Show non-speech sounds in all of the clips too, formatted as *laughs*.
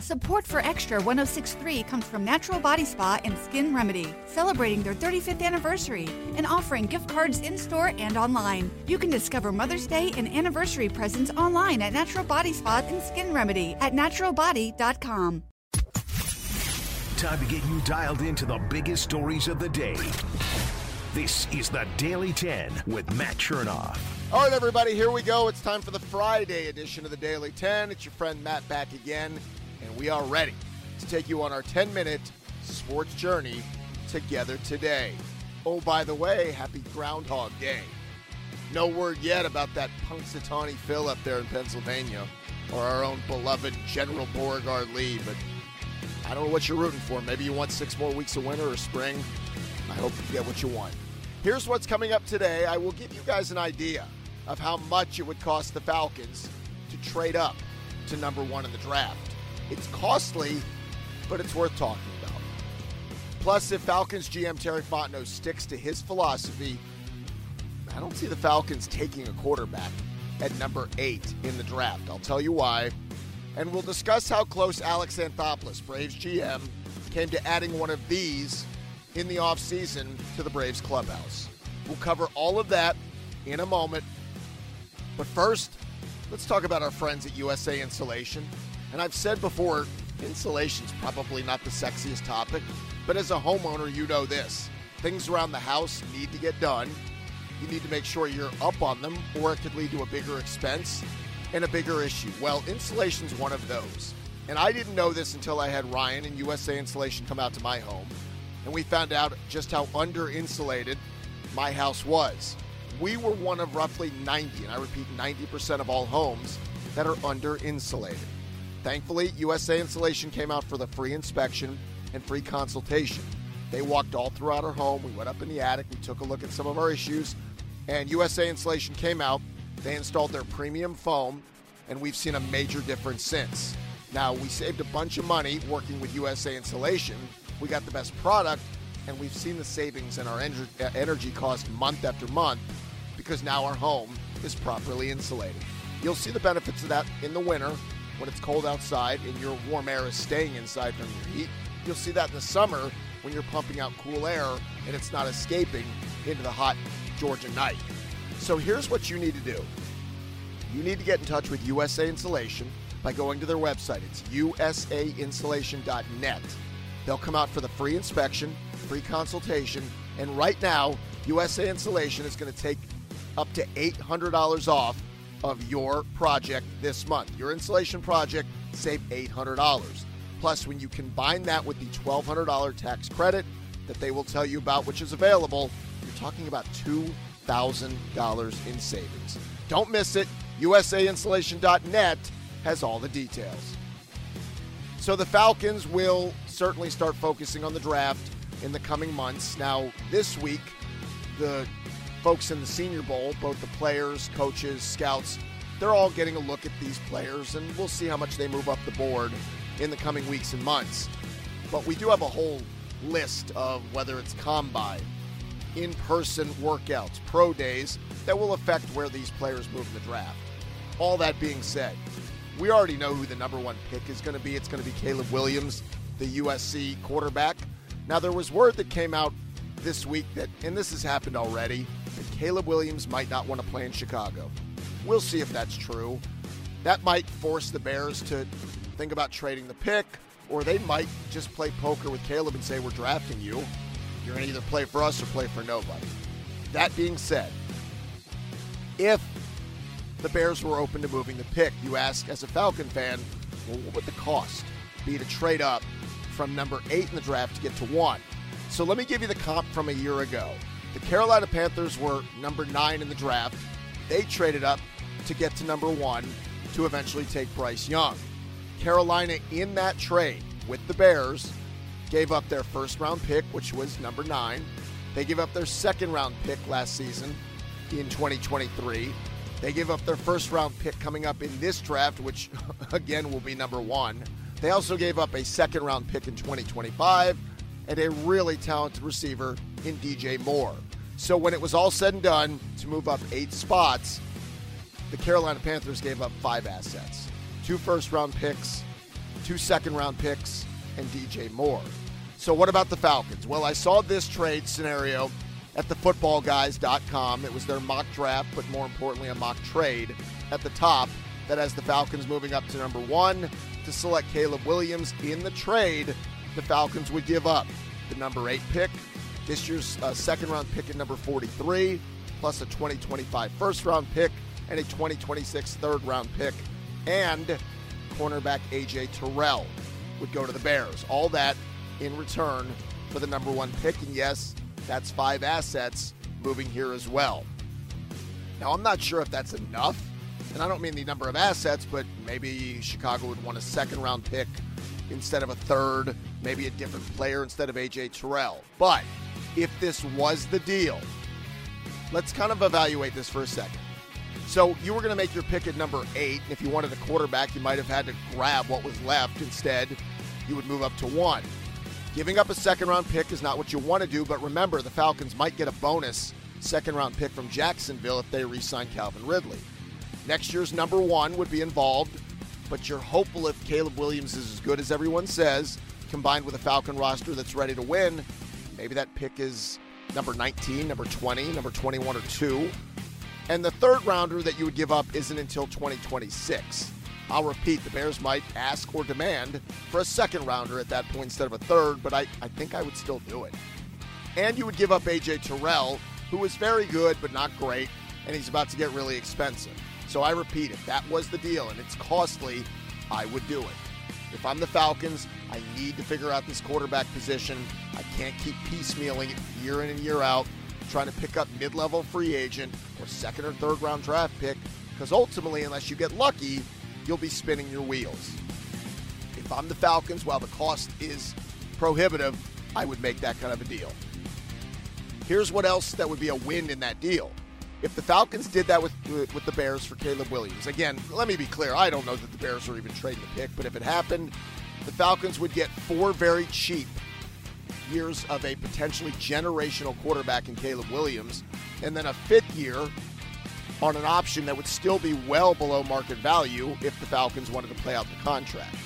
Support for Extra 1063 comes from Natural Body Spa and Skin Remedy, celebrating their 35th anniversary and offering gift cards in store and online. You can discover Mother's Day and anniversary presents online at Natural Body Spa and Skin Remedy at naturalbody.com. Time to get you dialed into the biggest stories of the day. This is the Daily 10 with Matt Chernoff. All right, everybody, here we go. It's time for the Friday edition of the Daily 10. It's your friend Matt back again, and we are ready to take you on our 10 minute sports journey together today. Oh, by the way, happy Groundhog Day. No word yet about that Punxsutawney Phil up there in Pennsylvania or our own beloved General Beauregard Lee, but I don't know what you're rooting for. Maybe you want six more weeks of winter or spring. I hope you get what you want. Here's what's coming up today. I will give you guys an idea of how much it would cost the Falcons to trade up to number one in the draft. It's costly, but it's worth talking about. Plus, if Falcons GM Terry Fontenot sticks to his philosophy, I don't see the Falcons taking a quarterback at number eight in the draft. I'll tell you why. And we'll discuss how close Alex Anthopoulos, Braves GM, came to adding one of these in the offseason to the Braves clubhouse. We'll cover all of that in a moment. But first, let's talk about our friends at USA Insulation. And I've said before, insulation's probably not the sexiest topic, but as a homeowner, you know this. Things around the house need to get done. You need to make sure you're up on them, or it could lead to a bigger expense and a bigger issue. Well, insulation's one of those. And I didn't know this until I had Ryan and USA Insulation come out to my home and we found out just how under insulated my house was. We were one of roughly 90, and I repeat 90% of all homes that are under insulated. Thankfully, USA Insulation came out for the free inspection and free consultation. They walked all throughout our home. We went up in the attic, we took a look at some of our issues, and USA Insulation came out. They installed their premium foam, and we've seen a major difference since. Now, we saved a bunch of money working with USA Insulation we got the best product, and we've seen the savings in our energy cost month after month because now our home is properly insulated. You'll see the benefits of that in the winter when it's cold outside and your warm air is staying inside from your heat. You'll see that in the summer when you're pumping out cool air and it's not escaping into the hot Georgia night. So here's what you need to do. You need to get in touch with USA Insulation by going to their website. It's usainsulation.net. They'll come out for the free inspection, free consultation, and right now, USA Insulation is going to take up to $800 off of your project this month. Your insulation project, save $800. Plus, when you combine that with the $1,200 tax credit that they will tell you about, which is available, you're talking about $2,000 in savings. Don't miss it. USAinsulation.net has all the details. So the Falcons will certainly start focusing on the draft in the coming months. Now, this week, the folks in the Senior Bowl, both the players, coaches, scouts, they're all getting a look at these players, and we'll see how much they move up the board in the coming weeks and months. But we do have a whole list of whether it's combine, in person workouts, pro days that will affect where these players move in the draft. All that being said, we already know who the number one pick is going to be. It's going to be Caleb Williams, the USC quarterback. Now, there was word that came out this week that, and this has happened already, Caleb Williams might not want to play in Chicago. We'll see if that's true. That might force the Bears to think about trading the pick, or they might just play poker with Caleb and say, We're drafting you. You're going to either play for us or play for nobody. That being said, if the Bears were open to moving the pick. You ask, as a Falcon fan, well, what would the cost be to trade up from number eight in the draft to get to one? So let me give you the comp from a year ago. The Carolina Panthers were number nine in the draft. They traded up to get to number one to eventually take Bryce Young. Carolina, in that trade with the Bears, gave up their first round pick, which was number nine. They gave up their second round pick last season in 2023. They give up their first round pick coming up in this draft, which *laughs* again will be number one. They also gave up a second round pick in 2025 and a really talented receiver in DJ Moore. So when it was all said and done to move up eight spots, the Carolina Panthers gave up five assets two first round picks, two second round picks, and DJ Moore. So, what about the Falcons? Well, I saw this trade scenario at thefootballguys.com. It was their mock draft, but more importantly, a mock trade at the top that has the Falcons moving up to number one to select Caleb Williams. In the trade, the Falcons would give up the number eight pick, this year's uh, second round pick at number 43, plus a 2025 first round pick and a 2026 third round pick, and cornerback AJ Terrell would go to the Bears. All that in return for the number one pick. And yes, that's five assets moving here as well. Now, I'm not sure if that's enough. And I don't mean the number of assets, but maybe Chicago would want a second round pick instead of a third, maybe a different player instead of AJ Terrell. But if this was the deal, let's kind of evaluate this for a second. So you were going to make your pick at number eight. If you wanted a quarterback, you might have had to grab what was left. Instead, you would move up to one. Giving up a second round pick is not what you want to do, but remember, the Falcons might get a bonus second round pick from Jacksonville if they re sign Calvin Ridley. Next year's number one would be involved, but you're hopeful if Caleb Williams is as good as everyone says, combined with a Falcon roster that's ready to win, maybe that pick is number 19, number 20, number 21, or 2. And the third rounder that you would give up isn't until 2026. I'll repeat, the Bears might ask or demand for a second rounder at that point instead of a third, but I, I think I would still do it. And you would give up A.J. Terrell, who is very good but not great, and he's about to get really expensive. So I repeat, if that was the deal and it's costly, I would do it. If I'm the Falcons, I need to figure out this quarterback position. I can't keep piecemealing it year in and year out, trying to pick up mid level free agent or second or third round draft pick, because ultimately, unless you get lucky, you'll be spinning your wheels. If I'm the Falcons, while the cost is prohibitive, I would make that kind of a deal. Here's what else that would be a win in that deal. If the Falcons did that with with the Bears for Caleb Williams, again, let me be clear, I don't know that the Bears are even trading the pick, but if it happened, the Falcons would get four very cheap years of a potentially generational quarterback in Caleb Williams, and then a fifth year on an option that would still be well below market value if the Falcons wanted to play out the contract.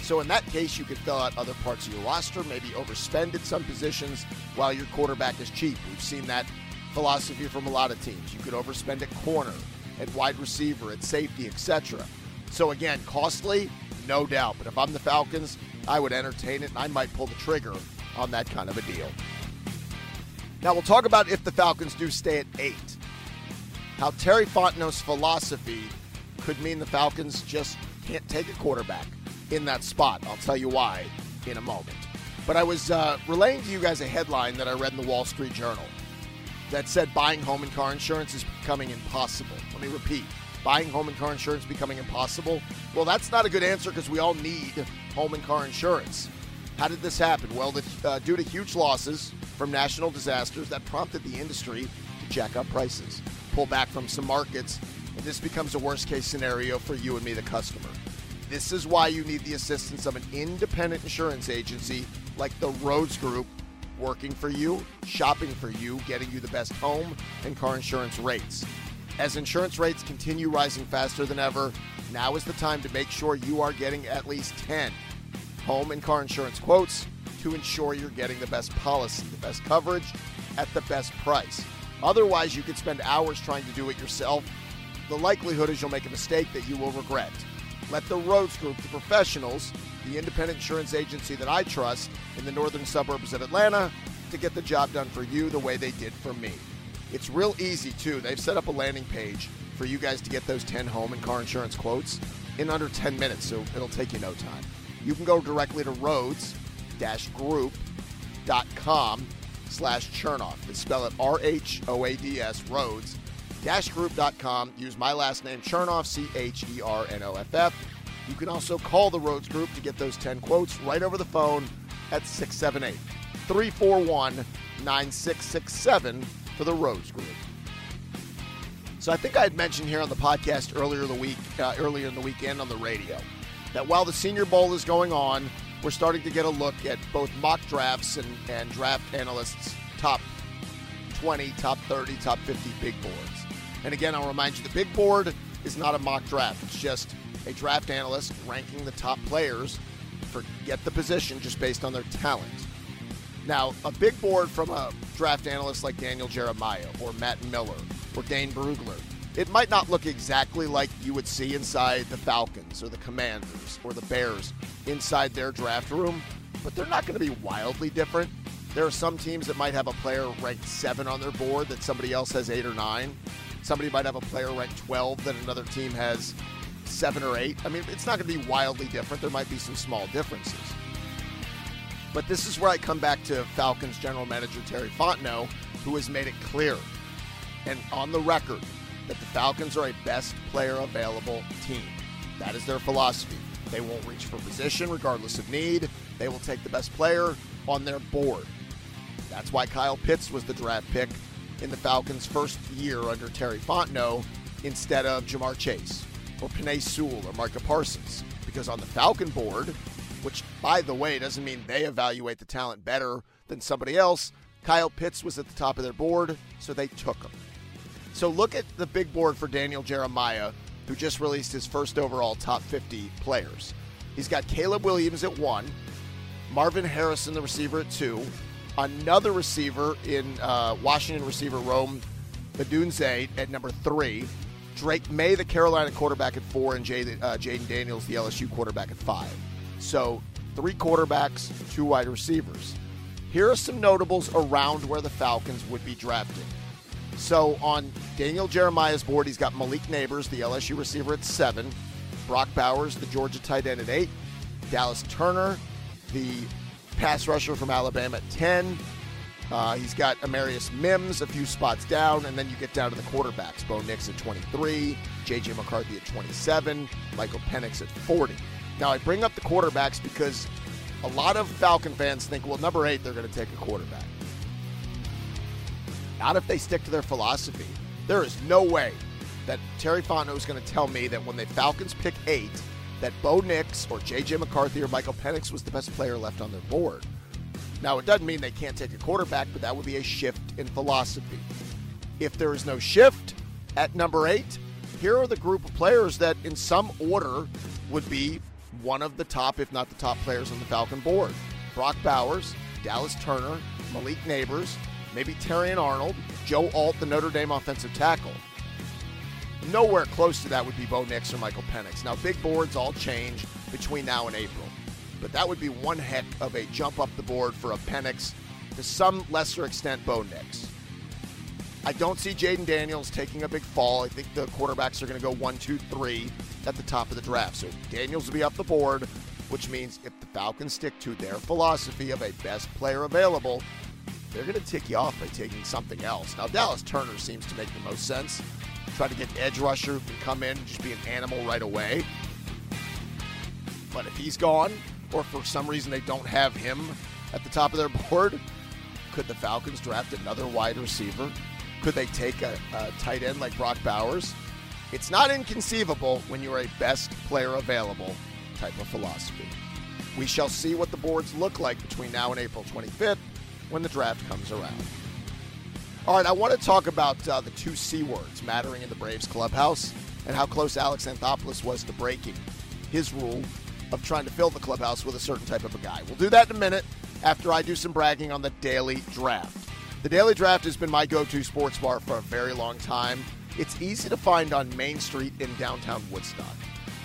So in that case, you could fill out other parts of your roster, maybe overspend at some positions while your quarterback is cheap. We've seen that philosophy from a lot of teams. You could overspend at corner, at wide receiver, at safety, etc. So again, costly, no doubt. But if I'm the Falcons, I would entertain it and I might pull the trigger on that kind of a deal. Now we'll talk about if the Falcons do stay at eight. How Terry Fontenot's philosophy could mean the Falcons just can't take a quarterback in that spot. I'll tell you why in a moment. But I was uh, relaying to you guys a headline that I read in the Wall Street Journal that said buying home and car insurance is becoming impossible. Let me repeat buying home and car insurance becoming impossible? Well, that's not a good answer because we all need home and car insurance. How did this happen? Well, the, uh, due to huge losses from national disasters that prompted the industry to jack up prices, pull back from some markets, and this becomes a worst case scenario for you and me, the customer. This is why you need the assistance of an independent insurance agency like the Rhoads Group working for you, shopping for you, getting you the best home and car insurance rates. As insurance rates continue rising faster than ever, now is the time to make sure you are getting at least 10 home and car insurance quotes to ensure you're getting the best policy, the best coverage at the best price. Otherwise, you could spend hours trying to do it yourself. The likelihood is you'll make a mistake that you will regret. Let the Rhoads Group, the professionals, the independent insurance agency that I trust in the northern suburbs of Atlanta, to get the job done for you the way they did for me. It's real easy, too. They've set up a landing page for you guys to get those 10 home and car insurance quotes in under 10 minutes, so it'll take you no time. You can go directly to rhoads-group.com slash chernoff. They spell it R-H-O-A-D-S, Rhoads, group.com. Use my last name, Chernoff, C-H-E-R-N-O-F-F. You can also call the Rhoads Group to get those 10 quotes right over the phone at 678 341 9667 for the Rhoads Group. So I think I had mentioned here on the podcast earlier the week, uh, earlier in the weekend on the radio, that while the Senior Bowl is going on, we're starting to get a look at both mock drafts and, and draft analysts' top 20, top 30, top 50 big boards. And again, I'll remind you the big board is not a mock draft. It's just a draft analyst ranking the top players for get the position just based on their talent. Now, a big board from a draft analyst like Daniel Jeremiah or Matt Miller or Dane Brugler, it might not look exactly like you would see inside the Falcons or the Commanders or the Bears inside their draft room, but they're not going to be wildly different. There are some teams that might have a player ranked seven on their board that somebody else has eight or nine. Somebody might have a player ranked 12 that another team has seven or eight. I mean, it's not going to be wildly different. There might be some small differences. But this is where I come back to Falcons general manager Terry Fontenot, who has made it clear and on the record that the Falcons are a best player available team. That is their philosophy. They won't reach for position regardless of need. They will take the best player on their board. That's why Kyle Pitts was the draft pick in the Falcons' first year under Terry Fontenot instead of Ja'Marr Chase or Penei Sewell or Micah Parsons. Because on the Falcon board, which by the way doesn't mean they evaluate the talent better than somebody else, Kyle Pitts was at the top of their board, so they took him. So look at the big board for Daniel Jeremiah, who just released his first overall top 50 players. He's got Caleb Williams at one, Marvin Harrison, the receiver, at two, another receiver in uh, Washington receiver Rome Odunze at number three, Drake Maye, the Carolina quarterback, at four, and Jayden uh, Daniels, the LSU quarterback, at five. So three quarterbacks, two wide receivers. Here are some notables around where the Falcons would be drafting. So on Daniel Jeremiah's board, he's got Malik Nabers, the LSU receiver, at seven, Brock Bowers, the Georgia tight end, at eight, Dallas Turner, the pass rusher from Alabama, at 10. Uh, he's got Amarius Mims a few spots down, and then you get down to the quarterbacks. Bo Nix at 23, J.J. McCarthy at 27, Michael Penix at 40. Now, I bring up the quarterbacks because a lot of Falcon fans think, well, number eight, they're going to take a quarterback. Not if they stick to their philosophy. There is no way that Terry Fontenot is going to tell me that when the Falcons pick eight, that Bo Nix or J.J. McCarthy or Michael Penix was the best player left on their board. Now, it doesn't mean they can't take a quarterback, but that would be a shift in philosophy. If there is no shift at number eight, here are the group of players that, in some order, would be one of the top, if not the top players on the Falcon board. Brock Bowers, Dallas Turner, Malik Nabers, maybe Terrion Arnold, Joe Alt, the Notre Dame offensive tackle. Nowhere close to that would be Bo Nix or Michael Penix. Now, big boards all change between now and April, but that would be one heck of a jump up the board for a Penix, to some lesser extent, Bo Nix. I don't see Jayden Daniels taking a big fall. I think the quarterbacks are going to go one, two, three at the top of the draft. So Daniels will be up the board, which means if the Falcons stick to their philosophy of a best player available, they're going to tick you off by taking something else. Now, Dallas Turner seems to make the most sense. Try to get edge rusher who can come in and just be an animal right away. But if he's gone, or for some reason they don't have him at the top of their *laughs* board, could the Falcons draft another wide receiver? Could they take a, a tight end like Brock Bowers? It's not inconceivable when you're a best player available type of philosophy. We shall see what the boards look like between now and April 25th when the draft comes around. All right, I want to talk about uh, the two C words mattering in the Braves clubhouse and how close Alex Anthopoulos was to breaking his rule of trying to fill the clubhouse with a certain type of a guy. We'll do that in a minute after I do some bragging on the daily draft. The daily draft has been my go to sports bar for a very long time. It's easy to find on Main Street in downtown Woodstock.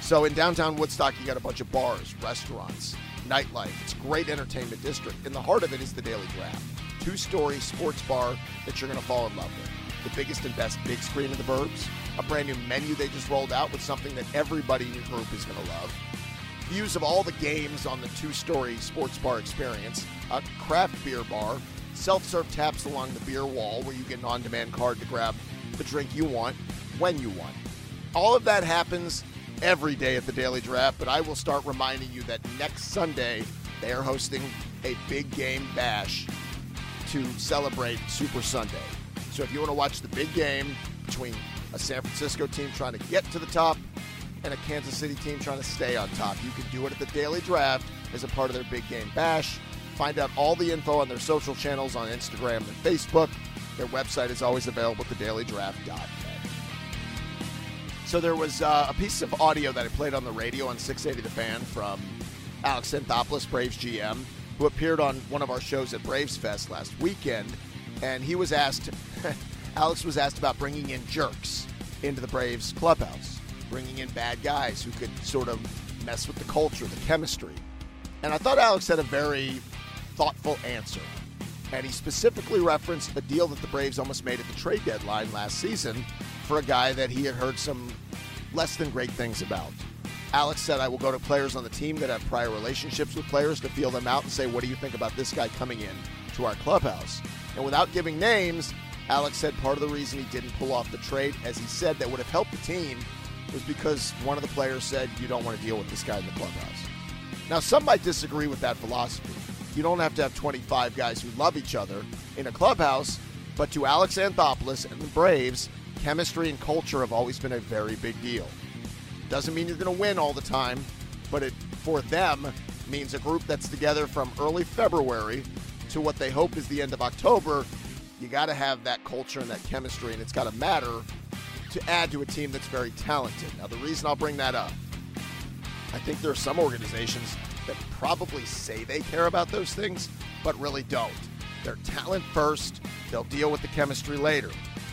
So, in downtown Woodstock, you got a bunch of bars, restaurants, nightlife. It's a great entertainment district. In the heart of it is the Daily Draft, two story sports bar that you're going to fall in love with. The biggest and best big screen in the burbs, a brand new menu they just rolled out with something that everybody in your group is going to love. Views of all the games on the two story sports bar experience, a craft beer bar, self serve taps along the beer wall where you get an on demand card to grab the drink you want when you want. All of that happens every day at the Daily Draft, but I will start reminding you that next Sunday they are hosting a big game bash to celebrate Super Sunday. So if you want to watch the big game between a San Francisco team trying to get to the top and a Kansas City team trying to stay on top, you can do it at the Daily Draft as a part of their big game bash. Find out all the info on their social channels on Instagram and Facebook. Their website is always available at thedailydraft.net. So there was uh, a piece of audio that I played on the radio on 680 The Fan from Alex Anthopoulos, Braves GM, who appeared on one of our shows at Braves Fest last weekend, and he was asked, *laughs* Alex was asked about bringing in jerks into the Braves clubhouse, bringing in bad guys who could sort of mess with the culture, the chemistry. And I thought Alex had a very thoughtful answer. And he specifically referenced a deal that the Braves almost made at the trade deadline last season for a guy that he had heard some less than great things about. Alex said, I will go to players on the team that have prior relationships with players to feel them out and say, What do you think about this guy coming in to our clubhouse? And without giving names, Alex said part of the reason he didn't pull off the trade, as he said, that would have helped the team was because one of the players said, You don't want to deal with this guy in the clubhouse. Now, some might disagree with that philosophy. You don't have to have 25 guys who love each other in a clubhouse, but to Alex Anthopoulos and the Braves, chemistry and culture have always been a very big deal. Doesn't mean you're going to win all the time, but it for them means a group that's together from early February to what they hope is the end of October. You got to have that culture and that chemistry, and it's got to matter to add to a team that's very talented. Now, the reason I'll bring that up, I think there are some organizations that probably say they care about those things, but really don't. They're talent first, they'll deal with the chemistry later.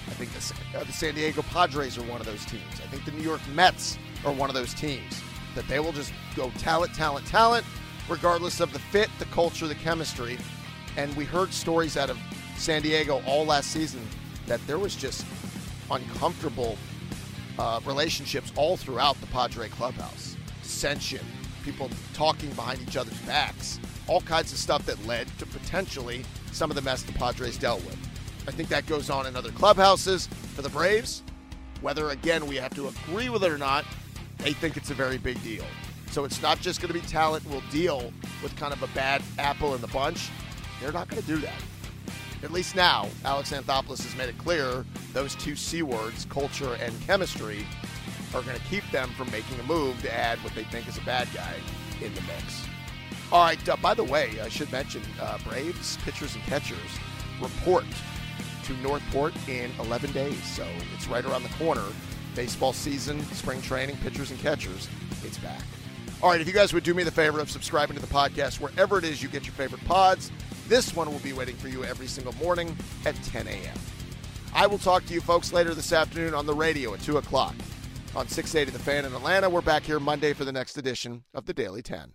I think the, uh, the San Diego Padres are one of those teams. I think the New York Mets are one of those teams that they will just go talent, talent, talent, regardless of the fit, the culture, the chemistry. And we heard stories out of San Diego all last season that there was just uncomfortable uh, relationships all throughout the Padre clubhouse. Dissension, people talking behind each other's backs, all kinds of stuff that led to potentially some of the mess the Padres dealt with. I think that goes on in other clubhouses. For the Braves, whether again we have to agree with it or not, they think it's a very big deal. So it's not just going to be talent will deal with kind of a bad apple in the bunch. They're not going to do that. At least now, Alex Anthopoulos has made it clear those two C words, culture and chemistry, are going to keep them from making a move to add what they think is a bad guy in the mix. All right, uh, by the way, I should mention uh, Braves pitchers and catchers report to North Port in 11 days. So it's right around the corner. Baseball season, spring training, pitchers and catchers, it's back. All right, if you guys would do me the favor of subscribing to the podcast wherever it is you get your favorite pods, this one will be waiting for you every single morning at 10 a.m. I will talk to you folks later this afternoon on the radio at 2 o'clock. On 680 The Fan in Atlanta, we're back here Monday for the next edition of the Daily 10.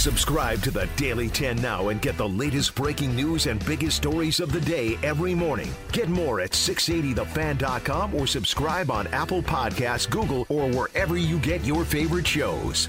Subscribe to the Daily 10 now and get the latest breaking news and biggest stories of the day every morning. Get more at 680thefan.com or subscribe on Apple Podcasts, Google, or wherever you get your favorite shows.